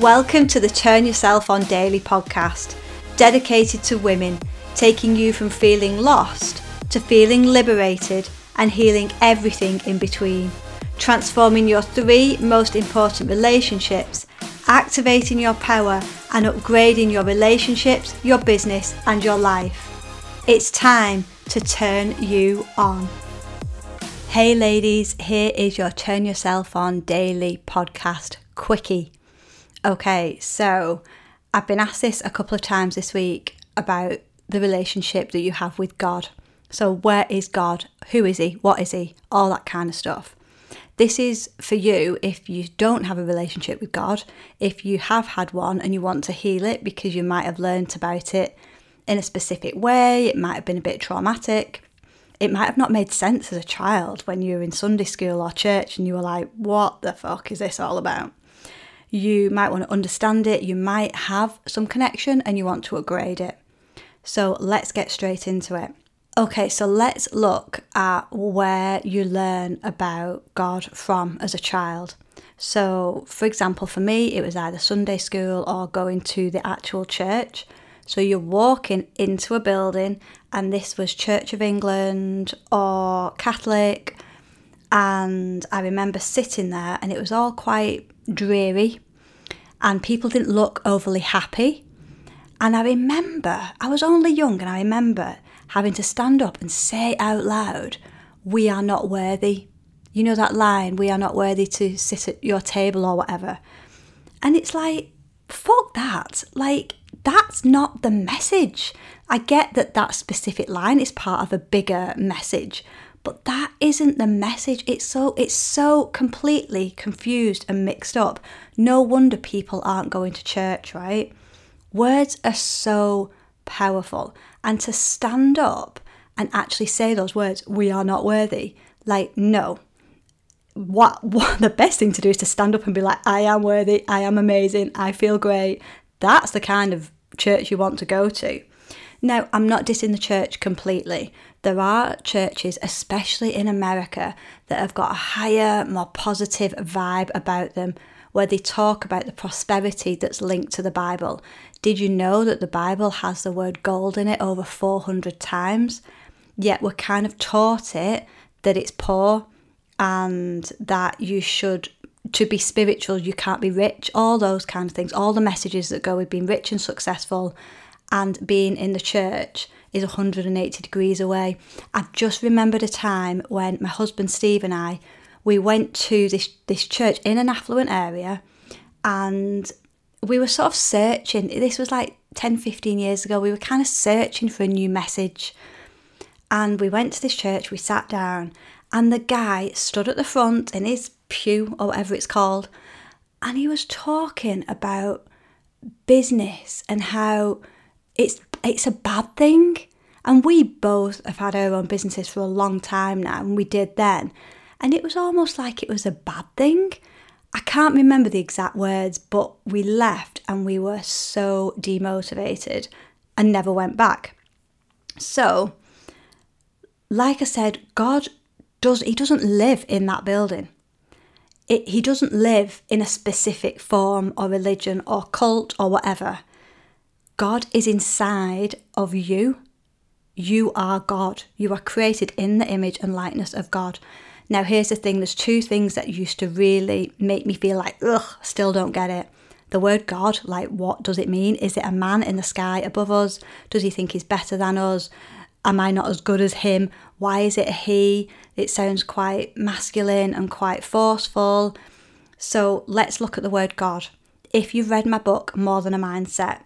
Welcome to the Turn Yourself On Daily podcast, dedicated to women, taking you from feeling lost to feeling liberated and healing everything in between, transforming your three most important relationships, activating your power, and upgrading your relationships, your business, and your life. It's time to turn you on. Hey, ladies, here is your Turn Yourself On Daily podcast quickie. Okay, so I've been asked this a couple of times this week about the relationship that you have with God. So, where is God? Who is He? What is He? All that kind of stuff. This is for you if you don't have a relationship with God, if you have had one and you want to heal it because you might have learnt about it in a specific way, it might have been a bit traumatic. It might have not made sense as a child when you were in Sunday school or church and you were like, what the fuck is this all about? You might want to understand it, you might have some connection and you want to upgrade it. So let's get straight into it. Okay, so let's look at where you learn about God from as a child. So, for example, for me, it was either Sunday school or going to the actual church. So, you're walking into a building, and this was Church of England or Catholic. And I remember sitting there, and it was all quite dreary, and people didn't look overly happy. And I remember, I was only young, and I remember having to stand up and say out loud, We are not worthy. You know that line, we are not worthy to sit at your table or whatever. And it's like, fuck that. Like, that's not the message. I get that that specific line is part of a bigger message, but that isn't the message. It's so it's so completely confused and mixed up. No wonder people aren't going to church, right? Words are so powerful. And to stand up and actually say those words, we are not worthy, like, no. What, what the best thing to do is to stand up and be like, I am worthy, I am amazing, I feel great. That's the kind of church you want to go to. Now, I'm not dissing the church completely. There are churches, especially in America, that have got a higher, more positive vibe about them where they talk about the prosperity that's linked to the Bible. Did you know that the Bible has the word gold in it over 400 times? Yet we're kind of taught it that it's poor and that you should to be spiritual you can't be rich all those kind of things all the messages that go with being rich and successful and being in the church is 180 degrees away. I've just remembered a time when my husband steve and i we went to this this church in an affluent area and we were sort of searching. This was like 10 15 years ago. We were kind of searching for a new message. And we went to this church we sat down and the guy stood at the front in his pew or whatever it's called and he was talking about business and how it's it's a bad thing and we both have had our own businesses for a long time now and we did then and it was almost like it was a bad thing. I can't remember the exact words, but we left and we were so demotivated and never went back. So, like I said, God does he doesn't live in that building. It, he doesn't live in a specific form or religion or cult or whatever. God is inside of you. You are God. You are created in the image and likeness of God. Now, here's the thing there's two things that used to really make me feel like, ugh, still don't get it. The word God, like, what does it mean? Is it a man in the sky above us? Does he think he's better than us? Am I not as good as him? Why is it he? It sounds quite masculine and quite forceful. So let's look at the word God. If you've read my book, More Than a Mindset,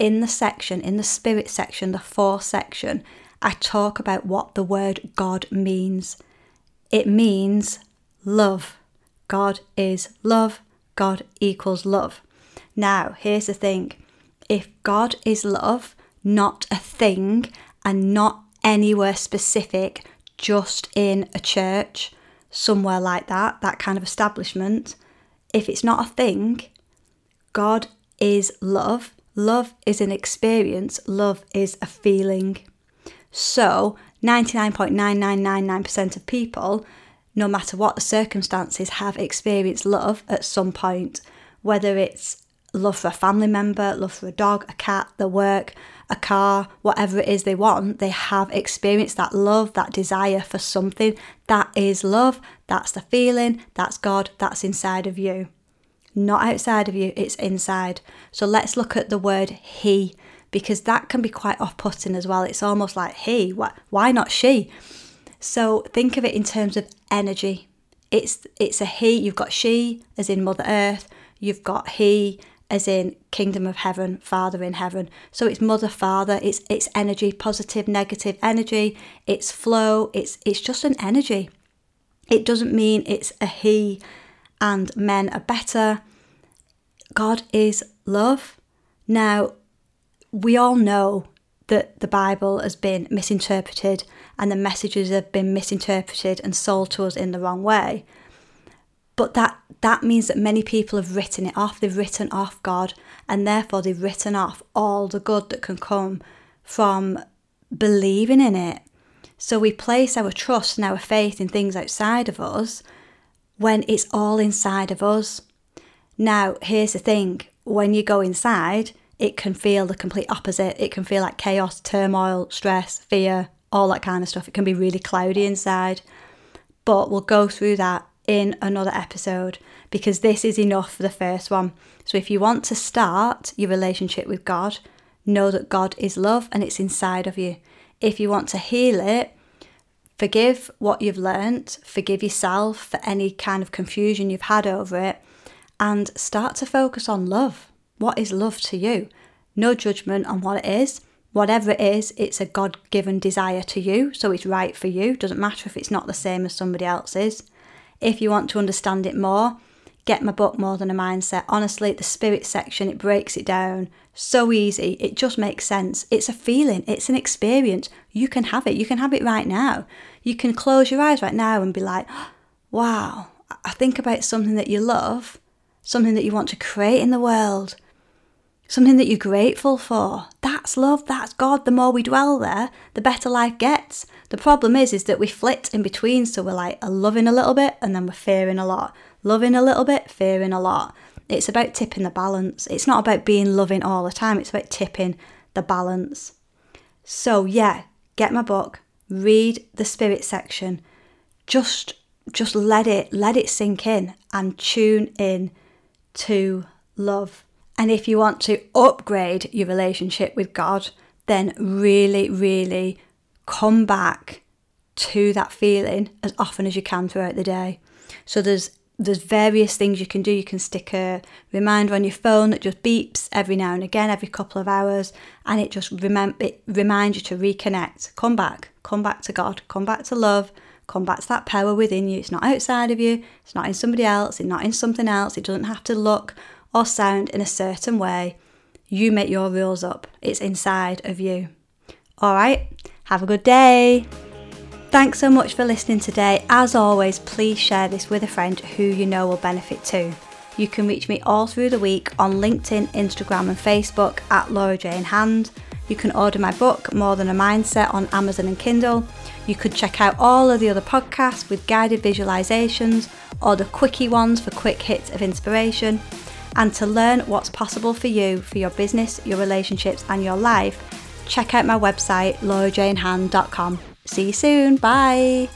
in the section, in the spirit section, the four section, I talk about what the word God means. It means love. God is love. God equals love. Now, here's the thing if God is love, not a thing, and not anywhere specific, just in a church, somewhere like that, that kind of establishment, if it's not a thing, God is love. Love is an experience, love is a feeling. So, 99.9999% of people, no matter what the circumstances, have experienced love at some point, whether it's love for a family member, love for a dog, a cat, their work, a car, whatever it is they want, they have experienced that love, that desire for something. That is love. That's the feeling. That's God. That's inside of you. Not outside of you, it's inside. So let's look at the word He because that can be quite off putting as well. It's almost like He, why not she? So think of it in terms of energy. It's it's a he, you've got she as in Mother Earth, you've got he as in kingdom of heaven, father in heaven. So it's mother, father, it's it's energy, positive, negative energy, it's flow, it's it's just an energy. It doesn't mean it's a he and men are better. God is love. Now, we all know that the Bible has been misinterpreted and the messages have been misinterpreted and sold to us in the wrong way. But that that means that many people have written it off. They've written off God, and therefore they've written off all the good that can come from believing in it. So we place our trust and our faith in things outside of us when it's all inside of us. Now, here's the thing when you go inside, it can feel the complete opposite. It can feel like chaos, turmoil, stress, fear, all that kind of stuff. It can be really cloudy inside. But we'll go through that in another episode because this is enough for the first one. So if you want to start your relationship with God, know that God is love and it's inside of you. If you want to heal it, forgive what you've learnt, forgive yourself for any kind of confusion you've had over it, and start to focus on love. What is love to you? No judgment on what it is. Whatever it is, it's a God given desire to you, so it's right for you. Doesn't matter if it's not the same as somebody else's. If you want to understand it more, get my book More Than a Mindset. Honestly, the spirit section, it breaks it down so easy. It just makes sense. It's a feeling, it's an experience. You can have it. You can have it right now. You can close your eyes right now and be like, wow, I think about something that you love, something that you want to create in the world something that you're grateful for. That's love, that's God. The more we dwell there, the better life gets. The problem is is that we flit in between, so we're like uh, loving a little bit and then we're fearing a lot. Loving a little bit, fearing a lot. It's about tipping the balance. It's not about being loving all the time, it's about tipping the balance. So yeah, get my book, read the spirit section. Just just let it let it sink in and tune in to love. And if you want to upgrade your relationship with God, then really, really come back to that feeling as often as you can throughout the day. So there's there's various things you can do. You can stick a reminder on your phone that just beeps every now and again, every couple of hours, and it just remem- it reminds you to reconnect. Come back, come back to God, come back to love, come back to that power within you. It's not outside of you, it's not in somebody else, it's not in something else. It doesn't have to look or sound in a certain way. You make your rules up, it's inside of you. All right, have a good day. Thanks so much for listening today. As always, please share this with a friend who you know will benefit too. You can reach me all through the week on LinkedIn, Instagram, and Facebook at Laura Jane Hand. You can order my book, More Than a Mindset, on Amazon and Kindle. You could check out all of the other podcasts with guided visualizations or the quickie ones for quick hits of inspiration and to learn what's possible for you for your business, your relationships, and your life, check out my website, laurajanehand.com. See you soon. Bye.